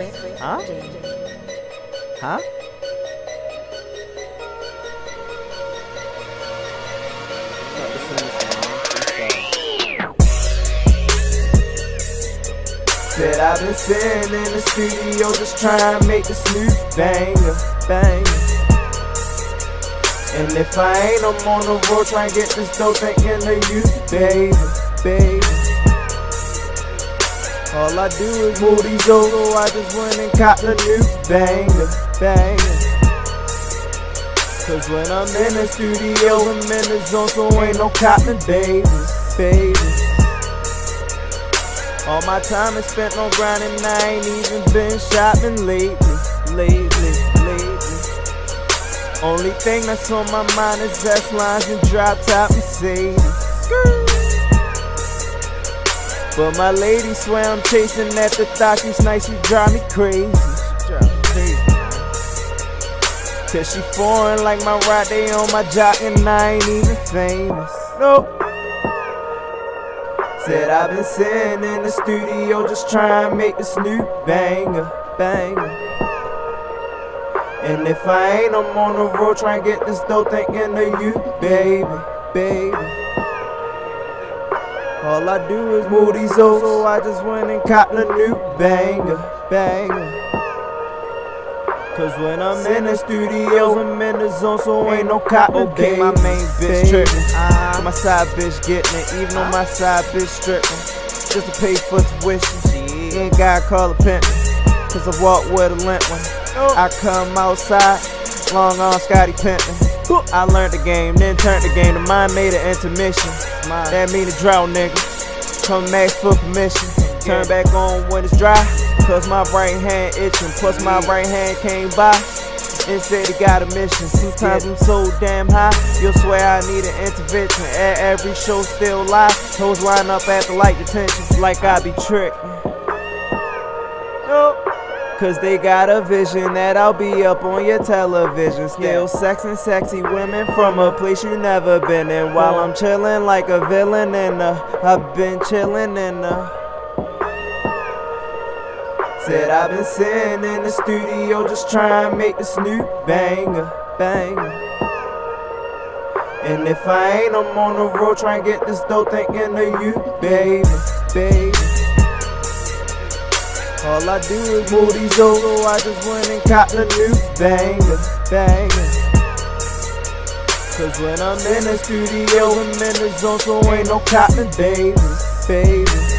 Huh? Huh? Said I've been sitting in the studio just trying to make this new banger, banger. And if I ain't, I'm on the road trying to get this dope thinking of you, baby, baby. All I do is move these over, I just went and caught the new banger, banger. Cause when I'm in the studio, I'm in the zone, so ain't no cotton, baby, baby. All my time is spent on grinding, I ain't even been shopping lately, lately, lately. Only thing that's on my mind is S lines and drop top Mercedes. But my lady swear I'm chasing thought she drive me crazy. She drive me crazy. Cause she foreign like my ride, they on my jock and I ain't even famous. Nope. Said I've been sitting in the studio just trying to make this new banger, banger. And if I ain't, I'm on the road trying to get this dope thinking of you, baby, baby. All I do is move these so I just went and caught a new banger, banger. Cause when I'm in the studio, I'm in the zone, so ain't no cotton Okay, my main bitch trippin'. Uh, my side bitch gettin' it, even though my side bitch strippin'. Just to pay for tuition. Ain't gotta call a pimpin'. Cause I walk with a limp one. I come outside, long on Scotty Pimpin'. I learned the game, then turned the game. The mind made an intermission. That mean a drought, nigga. Come back for permission. Turn back on when it's dry. Cause my right hand itching. Plus my right hand came by. And said he got a mission. Sometimes I'm so damn high, you'll swear I need an intervention. At every show, still live. Toes line up at the light detention, like I be tricked. Cause they got a vision that I'll be up on your television. Still sexing sexy women from a place you never been in. While I'm chillin' like a villain in uh, I've been chillin' in uh. Said I've been sitting in the studio just trying to make this new banger, banger. And if I ain't, I'm on the road trying to get this dope thinking of you, baby, baby. All I do is move these over, I just went and caught the new banger, banger. Cause when I'm in the studio, I'm in the zone, so ain't no cotton, baby, baby.